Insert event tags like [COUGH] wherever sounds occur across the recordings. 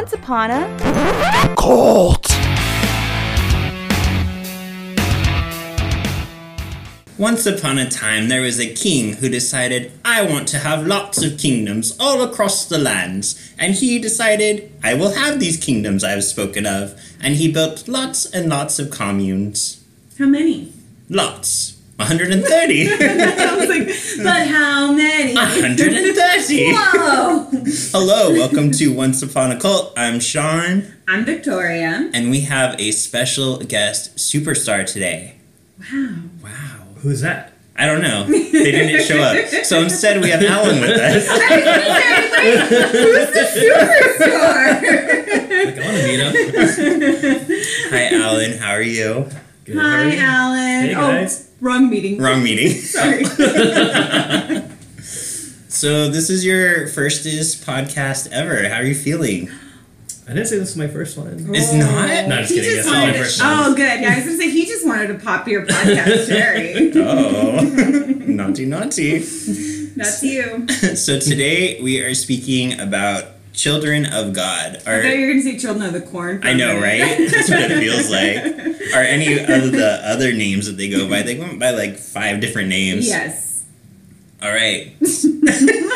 Once upon a Cult. Once upon a time, there was a king who decided, I want to have lots of kingdoms all across the lands. And he decided, I will have these kingdoms I have spoken of. And he built lots and lots of communes. How many? Lots. 130. [LAUGHS] I was like, but how many? 130. [LAUGHS] Whoa! Hello, welcome to Once Upon a Cult. I'm Shawn, I'm Victoria. and we have a special guest superstar today. Wow. Wow. Who's that? I don't know. They didn't show up. So instead, we have Alan with us. Who's the superstar? Like, I want to meet him. [LAUGHS] Hi, Alan. How are you? Good, how are Hi, you? Alan. Hey, oh, guys. Wrong meeting. Wrong meeting. [LAUGHS] Sorry. [LAUGHS] So this is your firstest podcast ever. How are you feeling? I didn't say this was my first one. It's oh. not? No, just He kidding. just That's not my wanted first to, one. oh, good. Yeah, I was gonna say he just wanted to pop your podcast cherry. Oh, [LAUGHS] naughty, naughty. That's you. So today we are speaking about children of God. are. I thought you were gonna say children of the corn. I know, right? [LAUGHS] That's what it feels like. Are any of the other names that they go by? They went by like five different names. Yes. All right. [LAUGHS]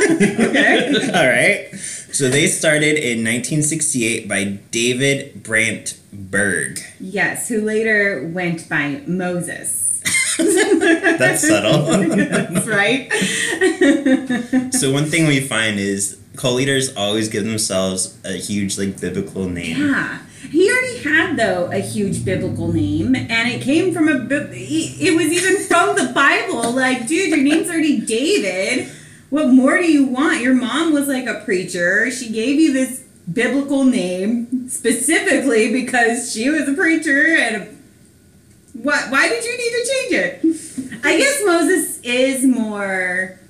Okay. All right. So they started in 1968 by David Brandt Berg. Yes, who later went by Moses. [LAUGHS] That's subtle. That's right. so one thing we find is cult leaders always give themselves a huge like biblical name. Yeah. He already had though a huge biblical name, and it came from a. It was even from the Bible. Like, dude, your name's already David. What more do you want? Your mom was like a preacher. She gave you this biblical name specifically because she was a preacher, and what? Why did you need to change it? I guess Moses is more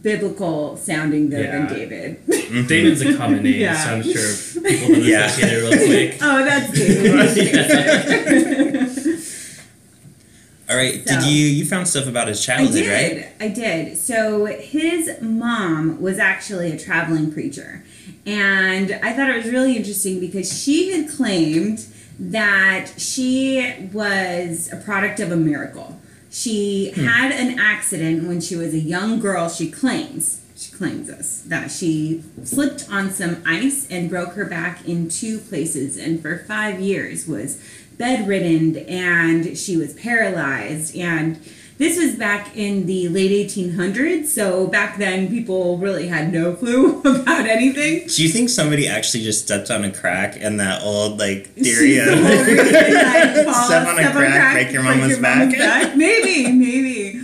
biblical sounding though Yeah. than David. Mhm. David's a common name, Yeah. so I'm sure people will Yeah. associate it real [LAUGHS] quick. Oh, that's David. [LAUGHS] All right. So- Did you you found stuff about his childhood, I did. right? I did. So his mom was actually a traveling preacher. And I thought it was really interesting because she had claimed that she was a product of a miracle. She hmm. had an accident when she was a young girl, she claims. She claims this that she slipped on some ice and broke her back in two places and for 5 years was bedridden and she was paralyzed and this was back in the late 1800s so back then people really had no clue [LAUGHS] about anything. Do you think somebody actually just stepped on a crack and that old like theory of the whole reason I fall- Step on a crack, break your mama's back? [LAUGHS] maybe maybe.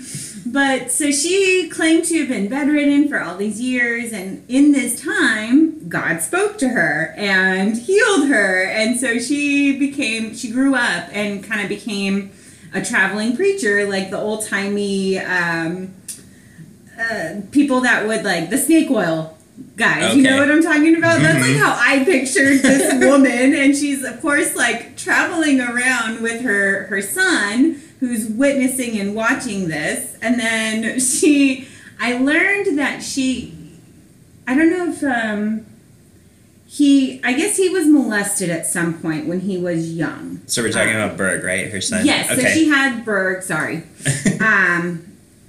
But so she claimed to have been bedridden for all these years and in this time god spoke to her and healed her. And so she became she grew up and kind of became a traveling preacher like the old-timey um, uh, people that would like the snake oil guys. You know what i'm talking about? That's like Mhm. how i pictured this [LAUGHS] woman. And she's of course like traveling around with her her son who's witnessing and watching this. And then she i learned that she i don't know if um he i guess he was molested at some point when he was young So we're talking about Berg, right? Her son. Yes, Okay. so she had Berg, sorry. [LAUGHS] um,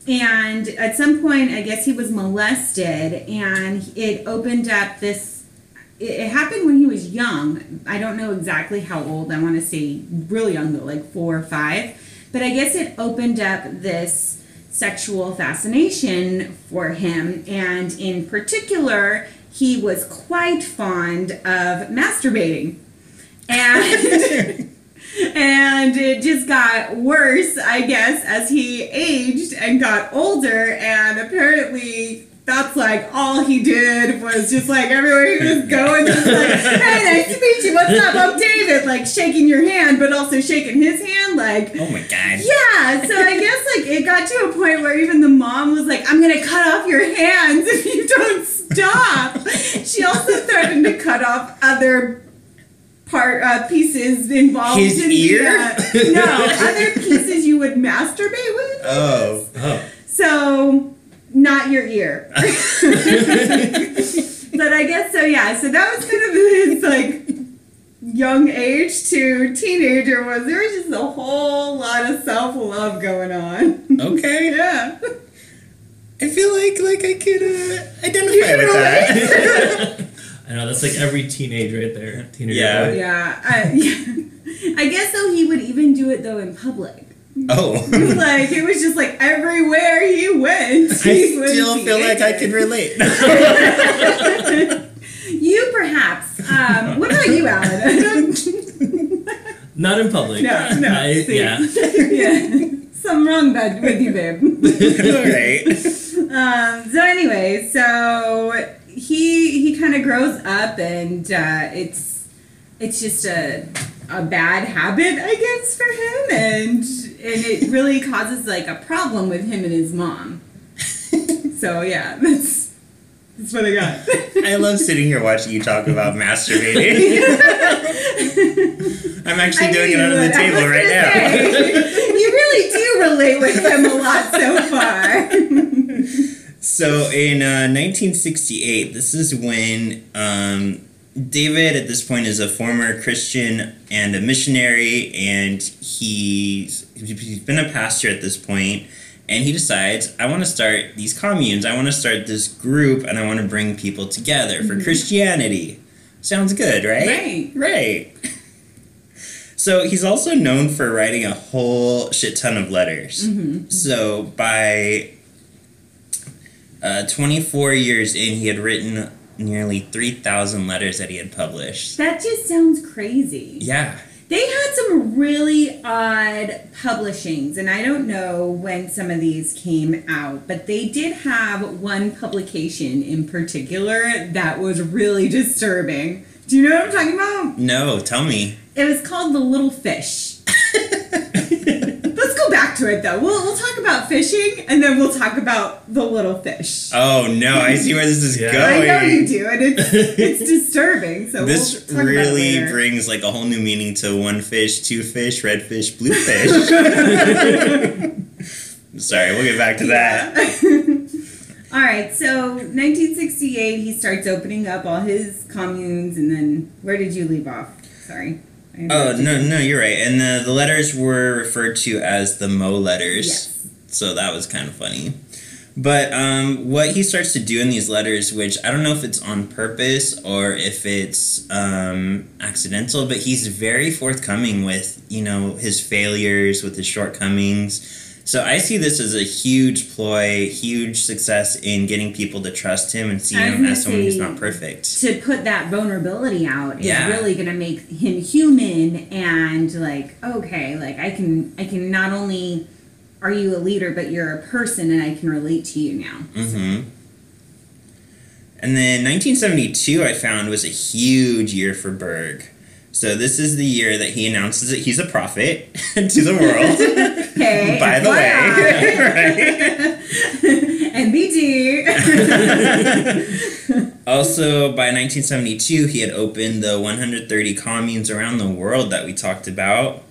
and at some point, I guess he was molested, and it opened up this. It, it happened when he was young. I don't know exactly how old. I want to say really young, though, like four or five. But I guess it opened up this sexual fascination for him, and in particular, he was quite fond of masturbating. And. [LAUGHS] And it just got worse, I guess, as he aged and got older. And apparently, that's like all he did was just like everywhere he was going, just like, hey, nice to meet you. What's up? I'm David. Like shaking your hand, but also shaking his hand. Like, oh my god. yeah, so I guess like it got to a point where even the mom was like, "I'm gonna cut off your hands if you don't stop." she also threatened to cut off other part uh, pieces involved His in ear? the uh, no other pieces you would masturbate with. Oh. Oh, So not your ear. [LAUGHS] but I guess so. Yeah. So that was kind of his like young age to teenager was there was just a whole lot of self love going on. Okay. [LAUGHS] yeah. I feel like like I could uh, identify You can with that. [LAUGHS] I know that's like every teenage right there. Teenager. Yeah. boy. Yeah. I, yeah. [LAUGHS] I guess though he would even do it though in public. oh. [LAUGHS] like it was just like everywhere he went. I he would still feel in like I it. could relate. You perhaps. Um, what about you, Alan? Not in public. no, no. I, yeah. yeah. Something wrong bud, with you, babe. right. Um, so anyway, so he he kind of grows up, and uh, it's it's just a a bad habit, I guess, for him, and and it really causes like a problem with him and his mom. [LAUGHS] So yeah, that's that's what I got. I love sitting here watching you talk about masturbating. [LAUGHS] I'm actually I doing it under the table right gonna now. say, you really do relate with him a lot so far. [LAUGHS] So in uh, 1968, this is when um, David, at this point, is a former Christian and a missionary, and he's, he's been a pastor at this point, and he decides, I want to start these communes. I want to start this group, and I want to bring people together for Christianity. Sounds good, right? Right. Right. So he's also known for writing a whole shit ton of letters. So by uh, 24 years in, he had written nearly 3,000 letters that he had published. That just sounds crazy. Yeah. They had some really odd publishings, and I don't know when some of these came out, but they did have one publication in particular that was really disturbing. Do you know what I'm talking about? No, tell me. It was called The Little Fish. Let's go back to it though. We'll, we'll talk about fishing and then we'll talk about the little fish. Oh no, I see where this is Yeah. going. I know you do, and it's [LAUGHS] it's disturbing. So This we'll talk about it really later. brings like a whole new meaning to one fish, two fish, red fish, blue [LAUGHS] fish. [LAUGHS] Sorry, we'll get back to that. all right, so 1968, he starts opening up all his communes, and then where did you leave off? Sorry. Oh no, no, you're right. And the the letters were referred to as the Mo letters. Yes. So that was kind of funny. But um, what he starts to do in these letters, which I don't know if it's on purpose or if it's um, accidental, but he's very forthcoming with you know his failures, with his shortcomings. So I see this as a huge ploy, huge success in getting people to trust him and see him as someone who's not perfect. To put that vulnerability out is Yeah. really going to make him human and like okay, like I can I can not only are you a leader, but you're a person, and I can relate to you now. Mm-hmm. And then 1972, I found was a huge year for Berg. So this is the year that he announces that he's a prophet [LAUGHS] to the world. [LAUGHS] Hey, By the way, [LAUGHS] NBD. also by 1972, he had opened the 130 communes around the world that we talked about,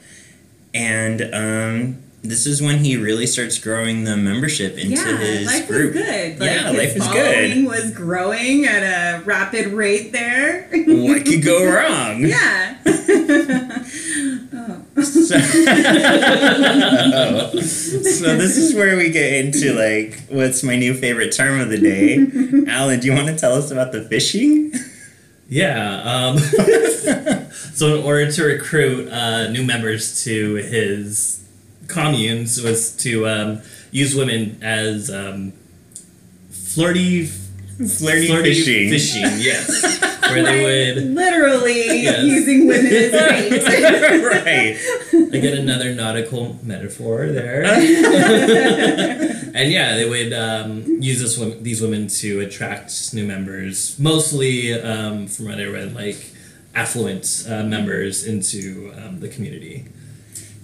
and um, this is when he really starts growing the membership into yeah, his life group. was good. Like, Yeah, his life was following good. was growing at a rapid rate there. What could go wrong? [LAUGHS] yeah. So, [LAUGHS] [LAUGHS] so this is where we get into like what's my new favorite term of the day. Alan, do you want to tell us about the fishing? Yeah. Um, so, in order to recruit uh, new members to his communes, was to um, use women as um, flirty, Flirty, fishing. Fishing, [LAUGHS] yes. Where they would Literally Yes. using women as [LAUGHS] bait. right. [LAUGHS] I get another nautical metaphor there. and yeah, they would um, use this women, these women to attract new members, mostly um, from what I read, like affluent uh, members into um, the community.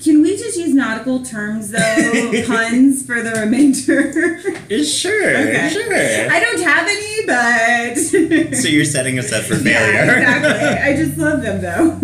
Can we just use nautical terms though, [LAUGHS] puns for the remainder? Sure. Okay. Sure. I don't have any, but [LAUGHS] So you're setting us up for yeah, failure. exactly. I just love them though.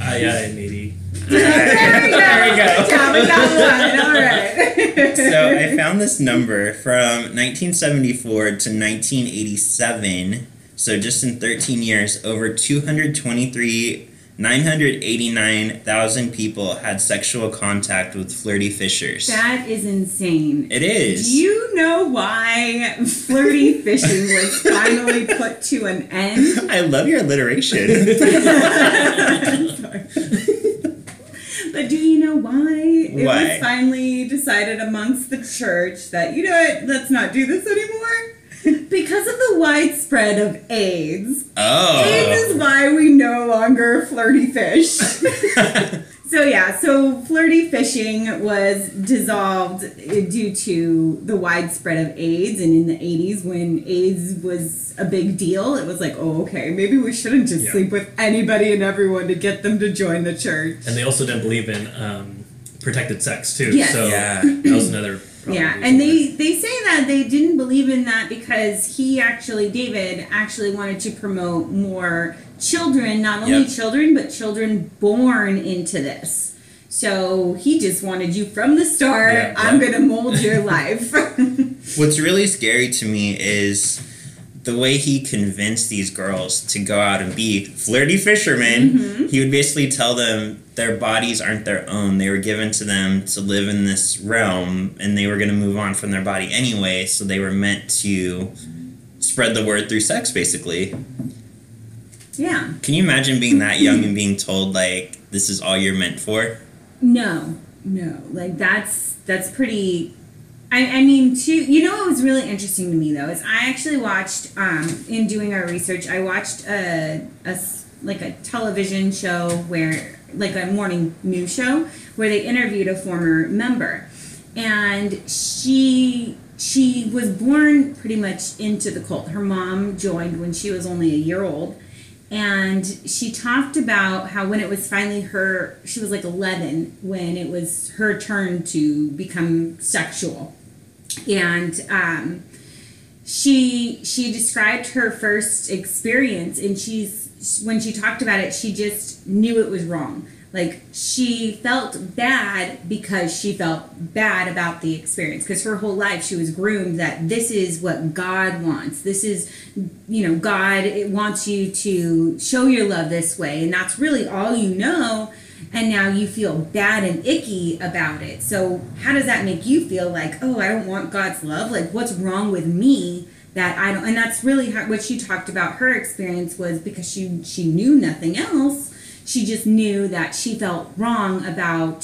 Ah, yeah, maybe. there we go. There we go. Job. We got one. All right. so I found this number from 1974 to 1987. So just in 13 years, over 223 989,000 people had sexual contact with flirty fishers. That is insane. it is. Do you know why flirty [LAUGHS] fishing was finally put to an end? I love your alliteration. [LAUGHS] But do you know why? It Why? was finally decided amongst the church that, you know what, let's not do this anymore. Because of the widespread of AIDS. oh. AIDS is why we no longer flirty fish. [LAUGHS] So yeah, so flirty fishing was dissolved due to the widespread of AIDS, and in the '80s, when AIDS was a big deal, it was like, oh, okay, maybe we shouldn't just Yeah. sleep with anybody and everyone to get them to join the church. And they also didn't believe in um, protected sex too. Yes. So Yeah. that was another. Problem Yeah, and they they say that they didn't believe in that because he actually David actually wanted to promote more children, not only Yep. children but children born into this. So he just wanted you from the start. Yeah, I'm yeah. gonna mold your [LAUGHS] life. [LAUGHS] What's really scary to me is the way he convinced these girls to go out and be flirty fishermen. Mm-hmm. He would basically tell them their bodies aren't their own. They were given to them to live in this realm and they were going to move on from their body anyway. So they were meant to spread the word through sex, basically. yeah. Can you imagine being that young [LAUGHS] and being told, like, this is all you're meant for? No, no. Like that's that's pretty. I, I mean, too. You know what was really interesting to me though is I actually watched um, in doing our research. I watched a, a like a television show where like a morning news show where they interviewed a former member, and she she was born pretty much into the cult. Her mom joined when she was only a year old and she talked about how when it was finally her she was like 11 when it was her turn to become sexual and um, she she described her first experience and she's when she talked about it she just knew it was wrong. Like she felt bad because she felt bad about the experience. Because her whole life she was groomed that this is what god wants. This is you know god it wants you to show your love this way. And that's really all you know and now you feel bad and icky about it. So how does that make you feel? Like oh i don't want god's love? Like what's wrong with me that i don't and that's really how, what she talked about her experience was because she she knew nothing else. She just knew that she felt wrong about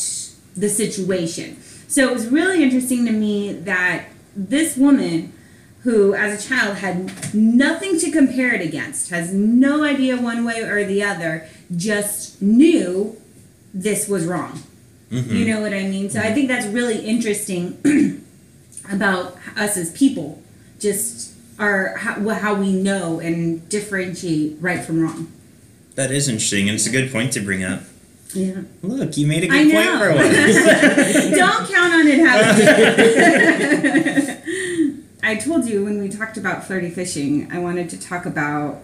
the situation. So it was really interesting to me that this woman who as a child had nothing to compare it against has no idea one way or the other just knew this was wrong. Mm-hmm. You know what i mean? So i mm-hmm. think that's really interesting [CLEARS THROAT] about us as people just our how, how we know and differentiate right from wrong. That is interesting, and it's a good point to bring up. yeah. Look, you made a good point for once. [LAUGHS] Don't count on it happening. [LAUGHS] [LAUGHS] I told you when we talked about flirty fishing, I wanted to talk about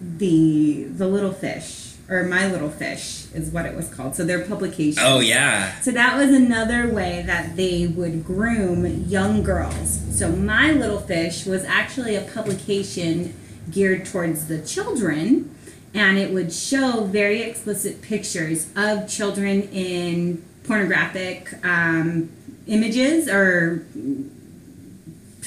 the the little fish or my little fish is what it was called. So their publication. oh, yeah. So that was another way that they would groom young girls. So My Little Fish was actually a publication geared towards the children, and it would show very explicit pictures of children in pornographic um, images or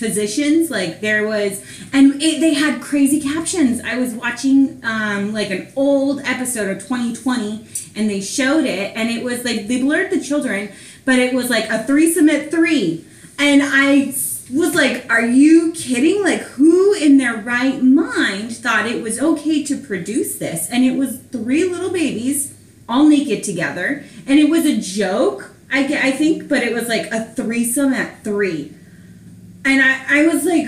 positions like there was and it, they had crazy captions. I was watching um, like an old episode of 2020 and they showed it and it was like they blurred the children but it was like a threesome at three. And I was like are you kidding? Like who in their right mind thought it was okay to produce this? And it was three little babies all naked together and it was a joke i, I think but it was like a threesome at three and I, I was like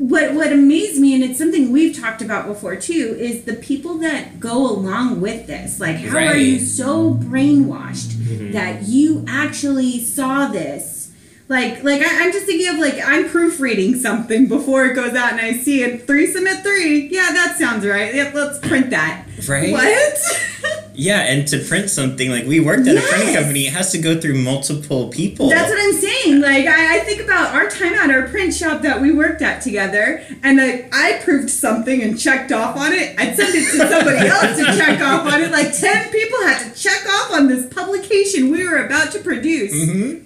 what what amazed me and it's something we've talked about before too is the people that go along with this. Like how are you so brainwashed mm-hmm. that you actually saw this? Like like I, i'm just thinking of like i'm proofreading something before it goes out and i see it. Threesome at three. Yeah that sounds right. Yep let's print that. Right? what [LAUGHS] Yeah, and to print something like we worked at a printing company, it has to go through multiple people. That's what I'm saying. Like I, I think about our time at our print shop that we worked at together, and like I proved something and checked off on it. I'd send it to somebody [LAUGHS] else to check off on it. Like ten people had to check off on this publication we were about to produce, Mhm.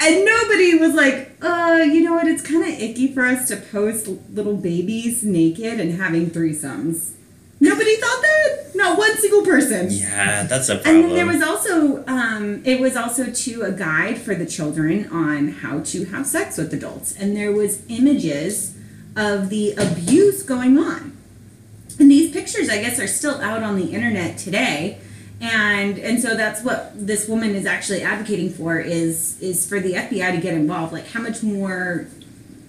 and nobody was like, "Uh, you know what? It's kind of icky for us to post little babies naked and having threesomes." Nobody thought that. Not one single person. Yeah, that's a And problem. then there was also, um, it was also to a guide for the children on how to have sex with adults, and there was images of the abuse going on. And these pictures, I guess, are still out on the internet today, and and so that's what this woman is actually advocating for is is for the FBI to get involved. Like, how much more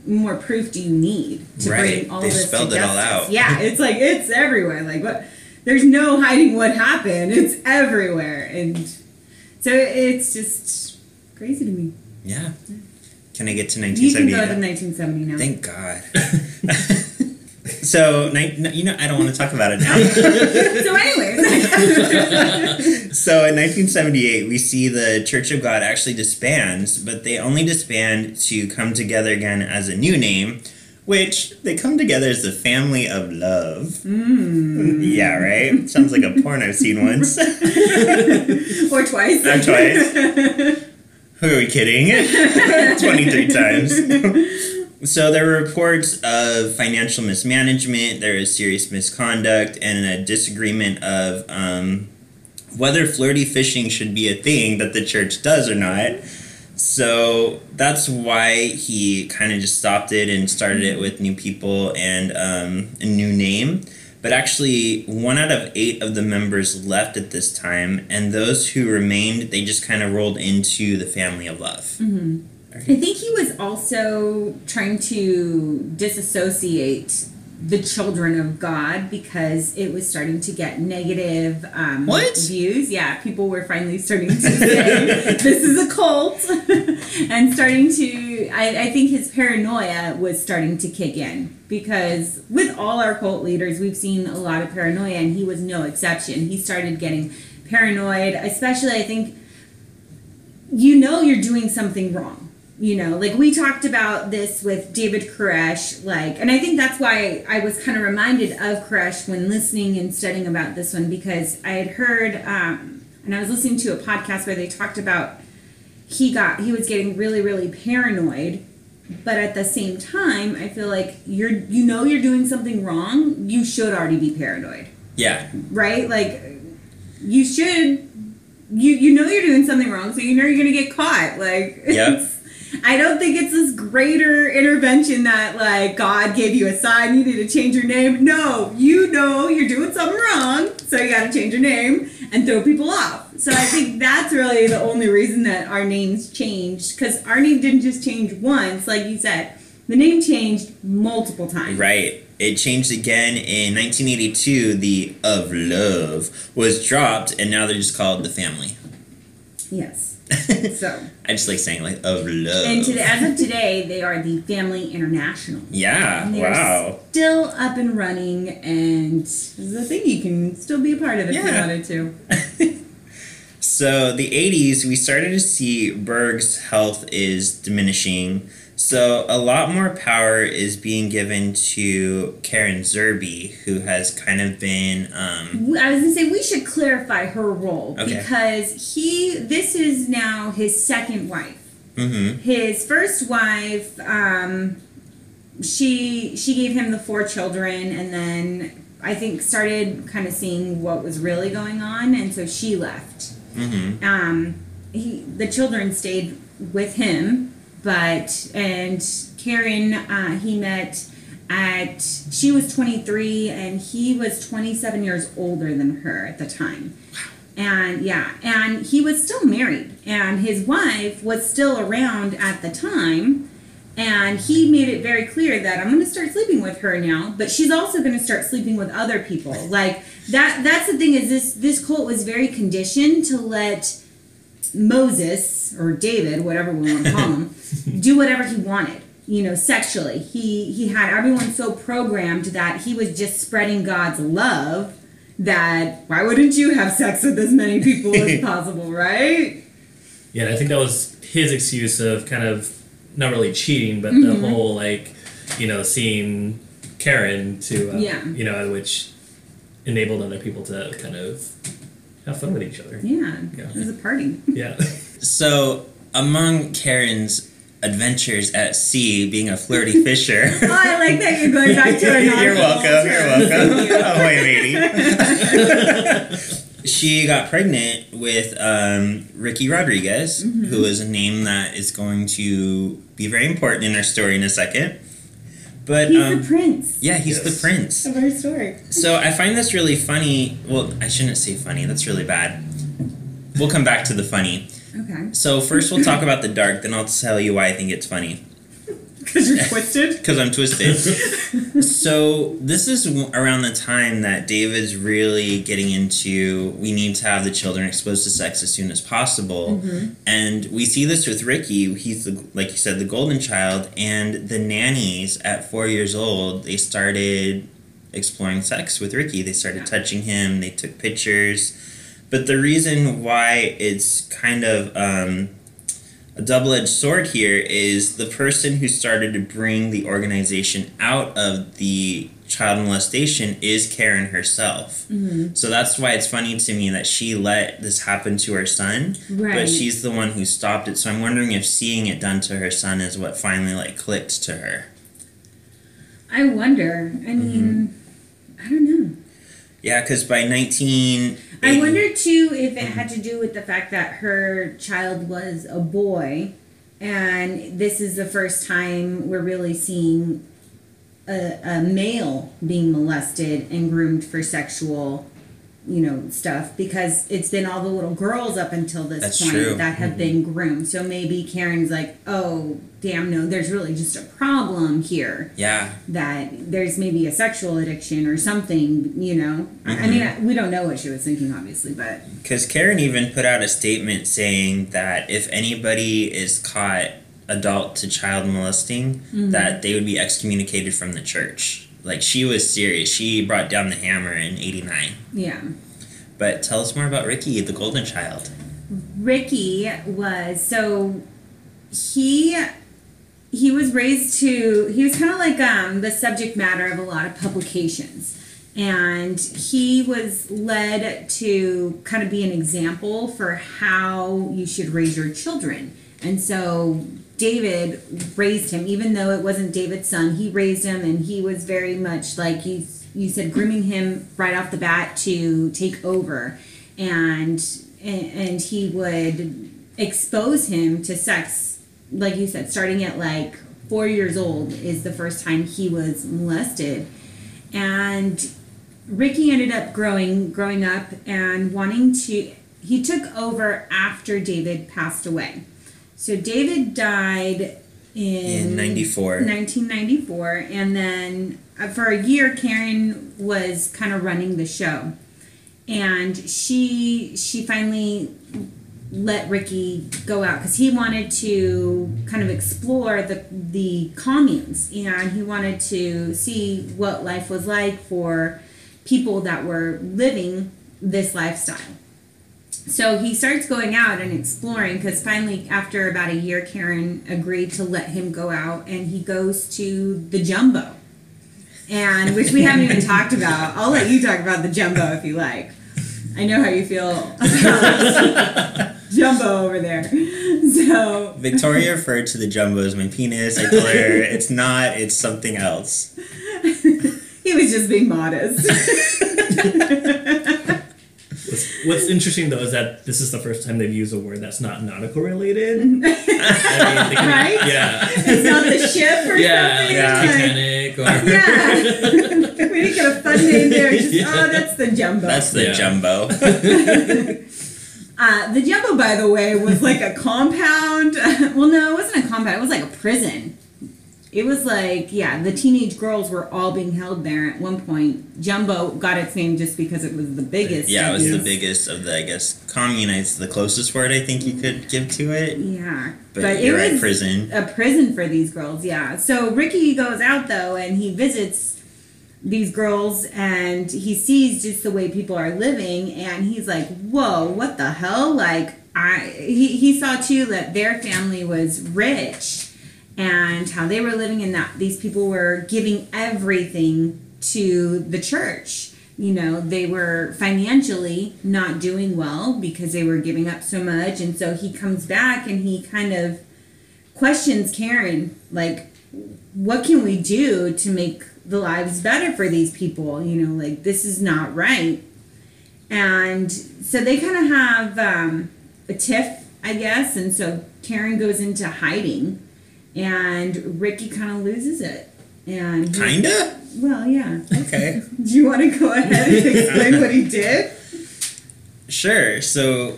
more proof do you need to Right. bring all They this spelled to it all justice? out. Yeah, [LAUGHS] it's like it's everywhere. Like what? There's no hiding what happened. It's everywhere, and so it's just crazy to me. yeah. Can I get to 1970? You can go to 1970 now. Thank God. [LAUGHS] so, you know, I don't want to talk about it now. [LAUGHS] so, anyways, So in 1978, we see the Church of God actually disbands, but they only disband to come together again as a new name, which they come together as the Family of Love. [LAUGHS] Yeah, right? Sounds like a porn I've seen once. [LAUGHS] or twice. Or twice. [LAUGHS] Who are we kidding? 23 times. So there were reports of financial mismanagement, there was serious misconduct, and a disagreement of um, whether flirty fishing should be a thing that the church does or not. So that's why he kind of just stopped it and started it with new people and um, a new name. But actually, one out of eight of the members left at this time, and those who remained, they just kind of rolled into the family of love. I think he was also trying to disassociate the children of God because it was starting to get negative um, What? views. Yeah, people were finally starting to say [LAUGHS] this is a cult, [LAUGHS] and starting to. I, I think his paranoia was starting to kick in because with all our cult leaders, we've seen a lot of paranoia, and he was no exception. He started getting paranoid, especially I think you know you're doing something wrong. You know, like we talked about this with David Koresh, like, and I think that's why I was kind of reminded of Koresh when listening and studying about this one because I had heard, um, and I was listening to a podcast where they talked about he got he was getting really really paranoid, but at the same time, I feel like you're you know you're doing something wrong, you should already be paranoid Yeah, right? Like you should you you know you're doing something wrong, so you know you're gonna get caught. Like [LAUGHS] Yep. I don't think it's this greater intervention that like God gave you a sign you need to change your name. No, you know you're doing something wrong, so you gotta change your name and throw people off. So I think that's really the only reason that our names changed because our name didn't just change once, like you said. The name changed multiple times. right. It changed again in 1982. The of love was dropped, and now they're just called the family. Yes. [LAUGHS] So I just like saying like of love. And today, as of today, they are the Family International. yeah. And Wow. still up and running, and this is a thing you can still be a part of if you wanted to. [LAUGHS] So the 80s, we started to see Berg's health is diminishing. So a lot more power is being given to Karen Zerby, who has kind of been um, I was gonna say we should clarify her role Okay. because he, this is now his second wife. mhm. His first wife, um, she she gave him the four children, and then I think started kind of seeing what was really going on, and so she left. Mhm. um, he the children stayed with him, but and Karen uh, he met at she was 23 and he was 27 years older than her at the time. And yeah, and he was still married, and his wife was still around at the time. And he made it very clear that I'm going to start sleeping with her now, but she's also going to start sleeping with other people. Like that. That's the thing is this this cult was very conditioned to let Moses or David, whatever we want to call [LAUGHS] him, do whatever he wanted. You know, sexually. He he had everyone so programmed that he was just spreading God's love that why wouldn't you have sex with as many people as [LAUGHS] possible, right? Yeah, and I think that was his excuse of kind of not really cheating, but Mm-hmm. the whole like, you know, seeing Karen to, uh, Yeah. you know, which enabled other people to kind of have fun with each other. Yeah, Yeah. it was a party. Yeah. So, among Karen's adventures at sea, being a flirty [LAUGHS] fisher. Oh, I like that you're going back to a [LAUGHS] You're welcome. You're welcome. Oh, wait, lady. [LAUGHS] she got pregnant with um, Ricky Rodriguez, Mm-hmm. who is a name that is going to be very important in our story in a second. But He's um, the prince yeah, he's Yes. the prince. of our story. So I find this really funny. Well, I shouldn't say funny. That's really bad. We'll come back to the funny. Okay. So first we'll talk about the dark, then I'll tell you why I think it's funny. Because you're twisted. [LAUGHS] Because I'm twisted. [LAUGHS] so this is around the time that David's really getting into we need to have the children exposed to sex as soon as possible, mm-hmm. and we see this with Ricky. He's the like you said the golden child, and the nannies at four years old they started exploring sex with Ricky. They started touching him. They took pictures. But the reason why it's kind of um, a double edged sword here is the person who started to bring the organization out of the child molestation is Karen herself. Mm-hmm. So that's why it's funny to me that she let this happen to her son, Right. but she's the one who stopped it. So I'm wondering if seeing it done to her son is what finally like clicked to her. I wonder. I mean, I don't know. Yeah, because by 19. I wonder too if it had mm-hmm. to do with the fact that her child was a boy, and this is the first time we're really seeing a, a male being molested and groomed for sexual, you know, stuff. Because it's been all the little girls up until this That's point true. that have been groomed. So maybe Karen's like, oh, damn, no, there's really just a problem here Yeah, that there's maybe a sexual addiction or something, you know. I- I Mm-hmm. mean, I- we don't know what she was thinking, obviously, but because Karen even put out a statement saying that if anybody is caught adult to child molesting, that they would be excommunicated from the church. Like she was serious. She brought down the hammer in '89. yeah. But tell us more about Ricky, the golden child. Ricky was so he he was raised to he was kind of like um the subject matter of a lot of publications and he was led to kind of be an example for how you should raise your children and so David raised him even though it wasn't David's son he raised him and he was very much like you you said grooming him right off the bat to take over. And and, he would expose him to sex like you said starting at like four years old is the first time he was molested. And ricky ended up growing growing up and wanting to he took over after david passed away so david died in, In 94. 1994 and then uh, for a year karen was kind of running the show and she she finally let Ricky go out because he wanted to kind of explore the the communes and he wanted to see what life was like for people that were living this lifestyle. So he starts going out and exploring because finally, after about a year, Karen agreed to let him go out and he goes to the jumbo. And which we haven't even talked about. I'll let you talk about the jumbo if you like. I know how you feel [LAUGHS] jumbo over there. So Victoria referred to the jumbo as my penis. I told her it's not. It's something else. [LAUGHS] he was just being modest. [LAUGHS] What's, what's interesting though is that this is the first time they've used a word that's not nautical related. [LAUGHS] I mean, they could- Right? Yeah. it's not the ship or Yeah, something. yeah. Like, Titanic or [LAUGHS] yeah. [LAUGHS] we didn't get a fun name there. Just, Yeah. oh, that's the jumbo. That's the Yeah. jumbo. Uh, the jumbo, by the way, was like a compound. well, no, it wasn't a compound. It was like a prison. It was like, yeah, the teenage girls were all being held there at one point. Jumbo got its name just because it was the biggest. Yeah, it was the biggest of the. I guess commune is the closest word I think you could give to it. Yeah, But, but, you're it was was prison. a prison for these girls. Yeah. So Ricky goes out though, and he visits these girls and he sees just the way people are living and he's like whoa what the hell like i he, he saw too that their family was rich and how they were living in that these people were giving everything to the church. You know they were financially not doing well because they were giving up so much and so he comes back and he kind of questions karen like what can we do to make the lives better for these people? You know like this is not right. And so they kind of have um, a tiff i guess and so karen goes into hiding and ricky kind of loses it and he- Kinda? well yeah Okay. [LAUGHS] do you want to go ahead and explain what he did Sure. So,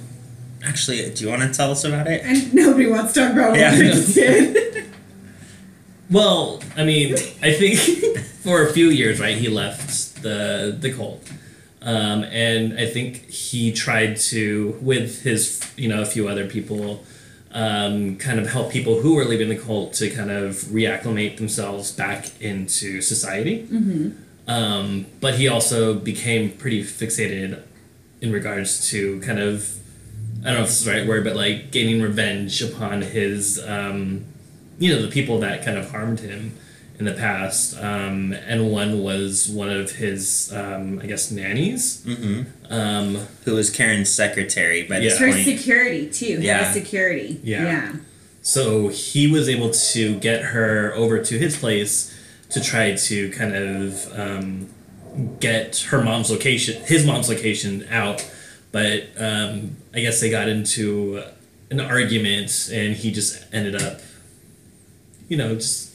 actually, do you want to tell us about it? and nobody wants to talk about what Yeah. he did [LAUGHS] Well, I mean, I think [LAUGHS] for a few years, right, he left the the cult, um, and I think he tried to, with his, you know, a few other people, um, kind of help people who were leaving the cult to kind of reacclimate themselves back into society. Mm-hmm. Um, but he also became pretty fixated in regards to kind of, I don't know if this is the right word, but like gaining revenge upon his. Um, you know the people that kind of harmed him in the past um, and one was one of his um, i guess nannies Mm-hmm. um, Who was Karen's secretary by this Yeah. for point? security too head Yeah. of security Yeah. yeah so he was able to get her over to his place to try to kind of um, get her mom's location his mom's location out but um, i guess they got into an argument and he just ended up you know just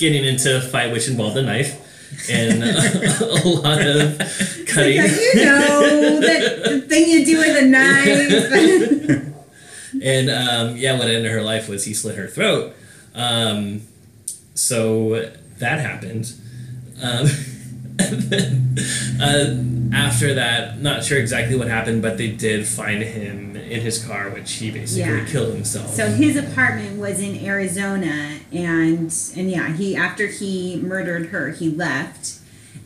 getting into a fight which involved a knife and [LAUGHS] a lot of cutting Like, you know the thing you do with a knife [LAUGHS] And um, yeah, what ended her life was he slit her throat. Um, so that happened. Um, and [LAUGHS] then uh, after that, not sure exactly what happened, but they did find him in his car, which he basically Yeah. killed himself. So his apartment was in Arizona, and and yeah, he after he murdered her, he left,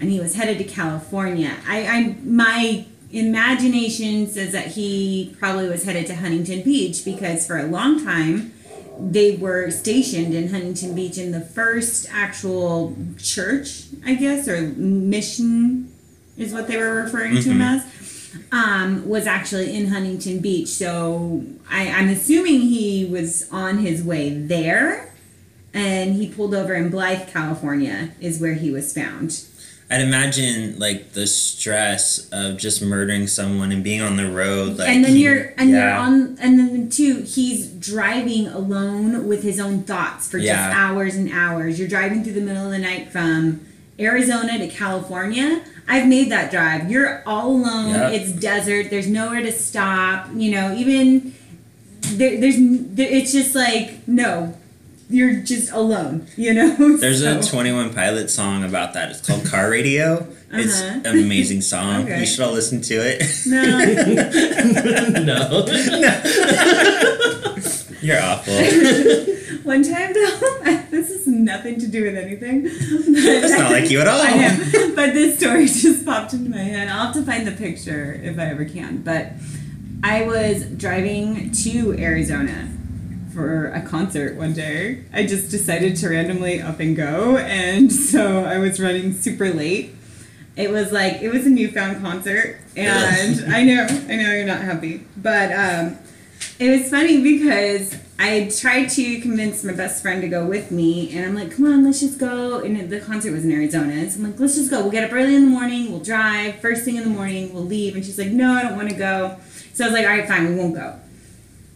and he was headed to California. I, I my imagination says that he probably was headed to Huntington Beach because for a long time they were stationed in Huntington Beach in the first actual church, I guess, or mission is what they were referring to him mm-hmm. as um, was actually in Huntington Beach. So I, I'm assuming he was on his way there, and he pulled over in Blythe, California, is where he was found. I'd imagine like the stress of just murdering someone and being on the road. Like, and then he- you're and you're on and then too he's driving alone with his own thoughts for just hours and hours you're driving through the middle of the night from arizona to california i've made that drive you're all alone Yep. it's desert there's nowhere to stop you know even there, there's there, it's just like no you're just alone you know [LAUGHS] There's a 21 Pilot song about that. It's called Car Radio. It's Uh-huh. an amazing song. Okay. You should all listen to it. no [LAUGHS] no. no. [LAUGHS] You're awful. One time though, nothing to do with anything. That's not like you at all. [LAUGHS] I know, but this story [LAUGHS] just popped into my head. I'll have to find the picture if I ever can. But I was driving to Arizona for a concert one day. I just decided to randomly up and go, and so I was running super late. It was like it was a newfound concert, and I know, I know you're not happy, but um, it was funny because I tried to convince my best friend to go with me, and I'm like, "Come on, let's just go." And the concert was in Arizona, so I'm like, "Let's just go. We'll get up early in the morning. We'll drive. First thing in the morning, we'll leave." And she's like, "No, I don't want to go." So I was like, "All right, fine, we won't go."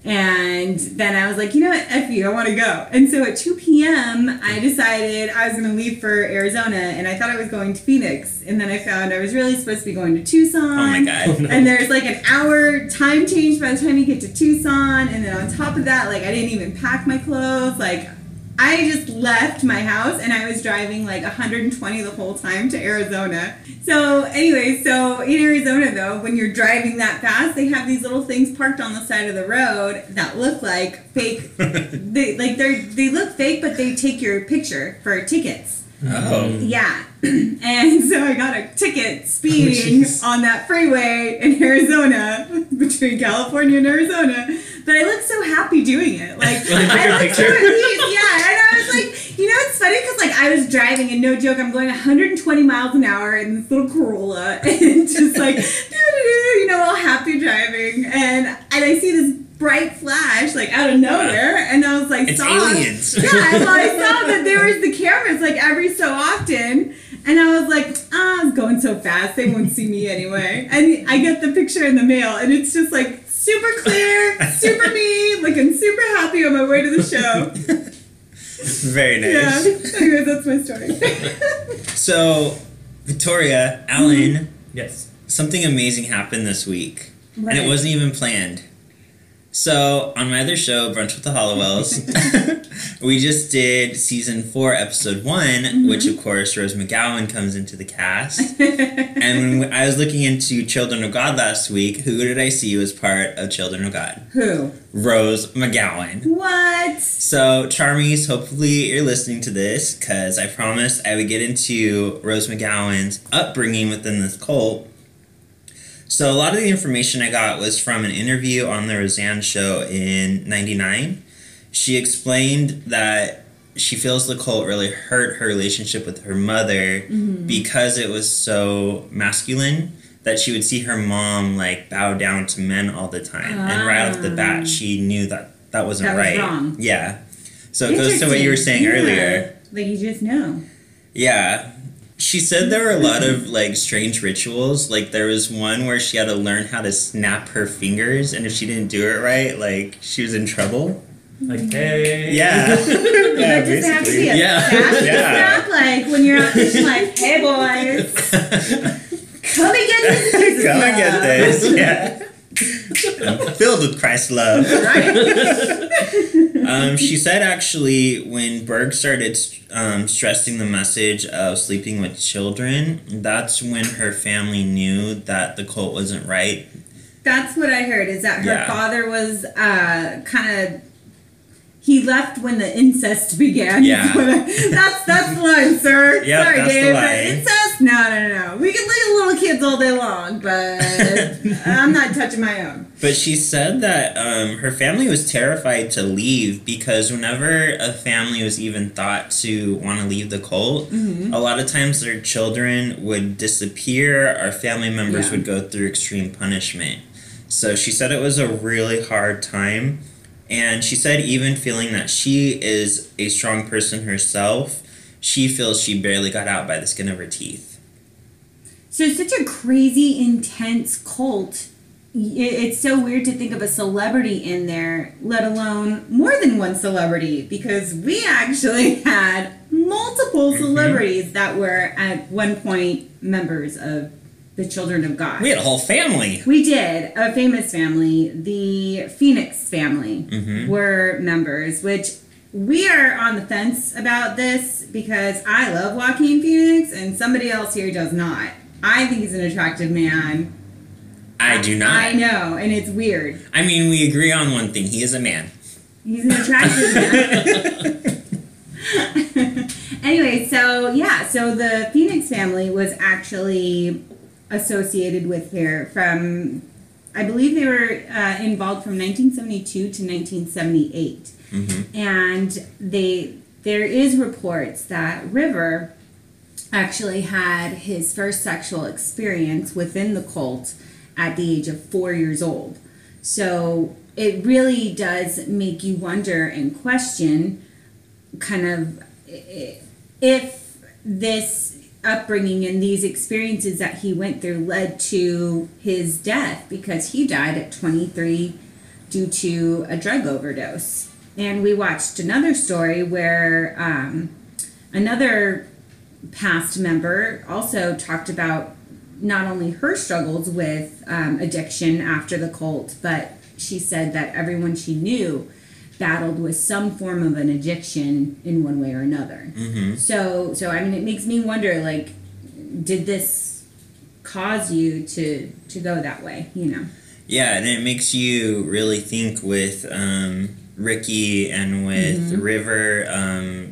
And then I was like, you know what, F you, I want to go. And so at 2 p.m., I decided I was going to leave for Arizona, and I thought I was going to Phoenix. And then I found I was really supposed to be going to Tucson. Oh my god. Oh, no. And there's like an hour time change by the time you get to Tucson. And then on top of that, like I didn't even pack my clothes. Like I just left my house and I was driving like 120 the whole time to Arizona. So anyway, so in Arizona though, when you're driving that fast, they have these little things parked on the side of the road that look like fake. [LAUGHS] they like they're they look fake, but they take your picture for tickets. Oh. Yeah. [CLEARS THROAT] and so I got a ticket speeding oh, jeez. on that freeway in Arizona, [LAUGHS] between California and Arizona. But I looked so happy doing it. Like, [LAUGHS] Well, they took I looked so at ease. Yeah. And I was like, you know, it's funny because, like, I was driving, and no joke, I'm going 120 miles an hour in this little Corolla, [LAUGHS] and just like, you know, all happy driving. And, and I see this bright flash, like, out of nowhere. And I was like, It's saw- aliens. yeah, well, I saw [LAUGHS] that there was the cameras like every so often, and I was like, ah, I was going so fast, they won't see me anyway. And I get the picture in the mail, and it's just like super clear, [LAUGHS] super me, looking super happy on my way to the show. Very nice Yeah. nice. Anyways, that's my story. [LAUGHS] So, Victoria, Alan, Yes. something amazing happened this week. And it wasn't even planned. So, on my other show, Brunch with the Halliwells, [LAUGHS] we just did season four, episode one, mm-hmm. which of course Rose McGowan comes into the cast. [LAUGHS] and when I was looking into Children of God last week, who did I see was part of Children of God? Who? Rose McGowan. What? So, Charmies, hopefully you're listening to this because I promised I would get into Rose McGowan's upbringing within this cult. So, a lot of the information I got was from an interview on the Roseanne show in 99. She explained that she feels the cult really hurt her relationship with her mother because it was so masculine that she would see her mom like bow down to men all the time. And right off the Ah. bat, she knew that that wasn't That was right. wrong. Yeah. So it goes to what you were saying Interesting. earlier. Like you just know. Yeah. She said there were a lot of like strange rituals. Like there was one where she had to learn how to snap her fingers, and if she didn't do it right, like she was in trouble. Like, hey. Yeah. [LAUGHS] yeah, That doesn't have to be a Yeah. snap. Yeah. snap. Like when you're out fishing, like, [LAUGHS] hey boys, come and get this. Come and get this. Yeah. I'm filled with Christ's love. Right? [LAUGHS] Um, she said actually when Berg started um, stressing the message of sleeping with children, that's when her family knew that the cult wasn't right. That's what I heard. Is that her Yeah. father was uh, kind of. He left when the incest began. Yeah. [LAUGHS] that's that's the line, sir. [LAUGHS] Yep, Sorry, that's the Dave. but line. Incest? No, no, no, no. We can look at little kids all day long, but I'm not touching my own. [LAUGHS] But she said that um, her family was terrified to leave because whenever a family was even thought to want to leave the cult, a lot of times their children would disappear or family members Yeah. would go through extreme punishment. So she said it was a really hard time. And she said, even feeling that she is a strong person herself, she feels she barely got out by the skin of her teeth. So it's such a crazy, intense cult. It's so weird to think of a celebrity in there, let alone more than one celebrity, because we actually [LAUGHS] had multiple Mm-hmm. celebrities that were at one point members of the Children of God. We had a whole family. We did. A famous family, the Phoenix family, Mhm. were members, which we are on the fence about this because I love Joaquin Phoenix and somebody else here does not. I think he's an attractive man. I do not. I know, and it's weird. I mean, we agree on one thing. He is a man. He's an attractive man. [LAUGHS] [LAUGHS] anyway, so yeah, so the Phoenix family was actually associated with her from, I believe they were uh, involved from 1972 to 1978, hmm and they there is reports that River actually had his first sexual experience within the cult at the age of four years old. So it really does make you wonder and question kind of if this upbringing and these experiences that he went through led to his death because he died at 23 due to a drug overdose. And we watched another story where um, another past member also talked about not only her struggles with um, addiction after the cult, but she said that everyone she knew battled with some form of an addiction in one way or another. hmm So, so I mean, it makes me wonder, like, did this cause you to to go that way? You know? Yeah, and it makes you really think with um, Ricky and with Mhm. River. Um,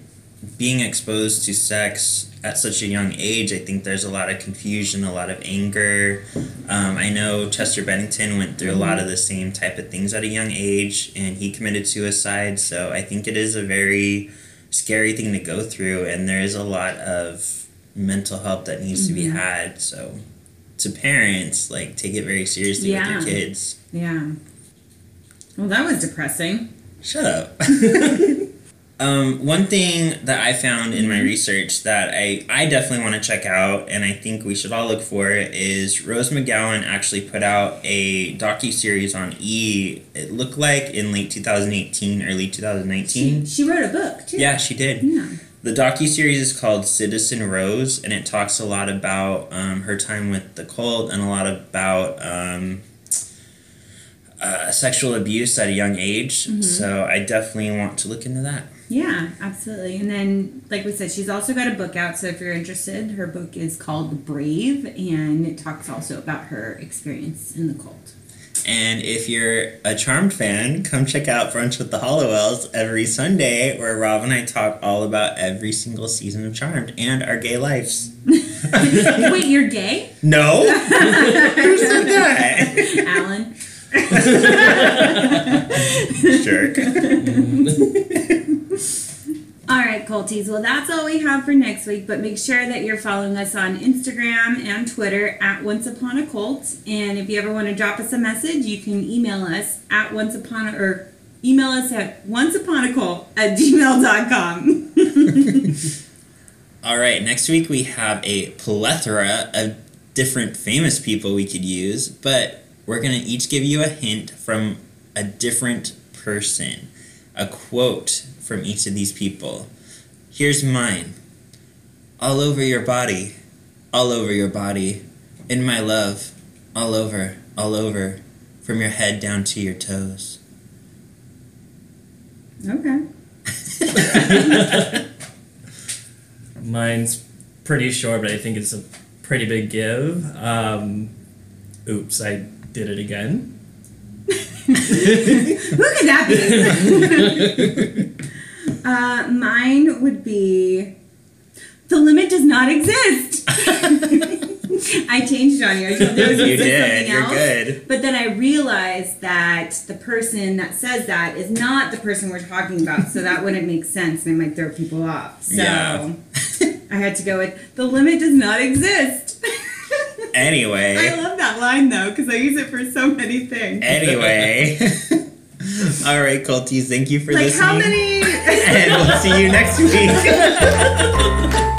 being exposed to sex at such a young age, I think there's a lot of confusion, a lot of anger. Um, I know Chester Bennington went through a lot of the same type of things at a young age, and he committed suicide. So I think it is a very scary thing to go through, and there is a lot of mental help that needs to be Mhm. had. So to parents, like take it very seriously with your kids. Yeah. Well, that was depressing. Shut up. [LAUGHS] um, one thing that I found in my research that I, I definitely want to check out, and I think we should all look for is Rose McGowan actually put out a docu series on E. It looked like in late 2018, early 2019. She, she wrote a book too. Yeah, she did. Yeah. The docu series is called Citizen Rose, and it talks a lot about um, her time with the cult and a lot about um, uh, sexual abuse at a young age. Mhm. So I definitely want to look into that. Yeah, absolutely. And then, like we said, she's also got a book out. So if you're interested, her book is called Brave, and it talks also about her experience in the cult. And if you're a Charmed fan, come check out Brunch with the Halliwells every Sunday, where Rob and I talk all about every single season of Charmed and our gay lives. [LAUGHS] [LAUGHS] Wait, you're gay, No, [LAUGHS] who said that? Alan? Jerk. All right, Culties. Well, that's all we have for next week. But make sure that you're following us on Instagram and Twitter at Once Upon a Cult. And if you ever want to drop us a message, you can email us at Once Upon a, or email us at Once Upon a Cult at gmail.com. [LAUGHS] All right, next week we have a plethora of different famous people we could use, but we're going to each give you a hint from a different person, a quote from each of these people. Here's mine All over your body, all over your body, in my love, all over, all over, from your head down to your toes. okay. [LAUGHS] Mine's pretty short, but I think it's a pretty big give. Um, oops, I did it again. [LAUGHS] Who could that be? [LAUGHS] uh, mine would be The limit does not exist. [LAUGHS] I changed it on you. I told you was you did. something You're else. good. But then I realized that the person that says that is not the person we're talking about, so that wouldn't make sense and it might throw people off. So Yeah. I had to go with the limit does not exist. Anyway. [LAUGHS] I love that line though because I use it for so many things. Anyway. [LAUGHS] [LAUGHS] All right, culties. Thank you for like listening. how many? [LAUGHS] and we'll see you next week. [LAUGHS]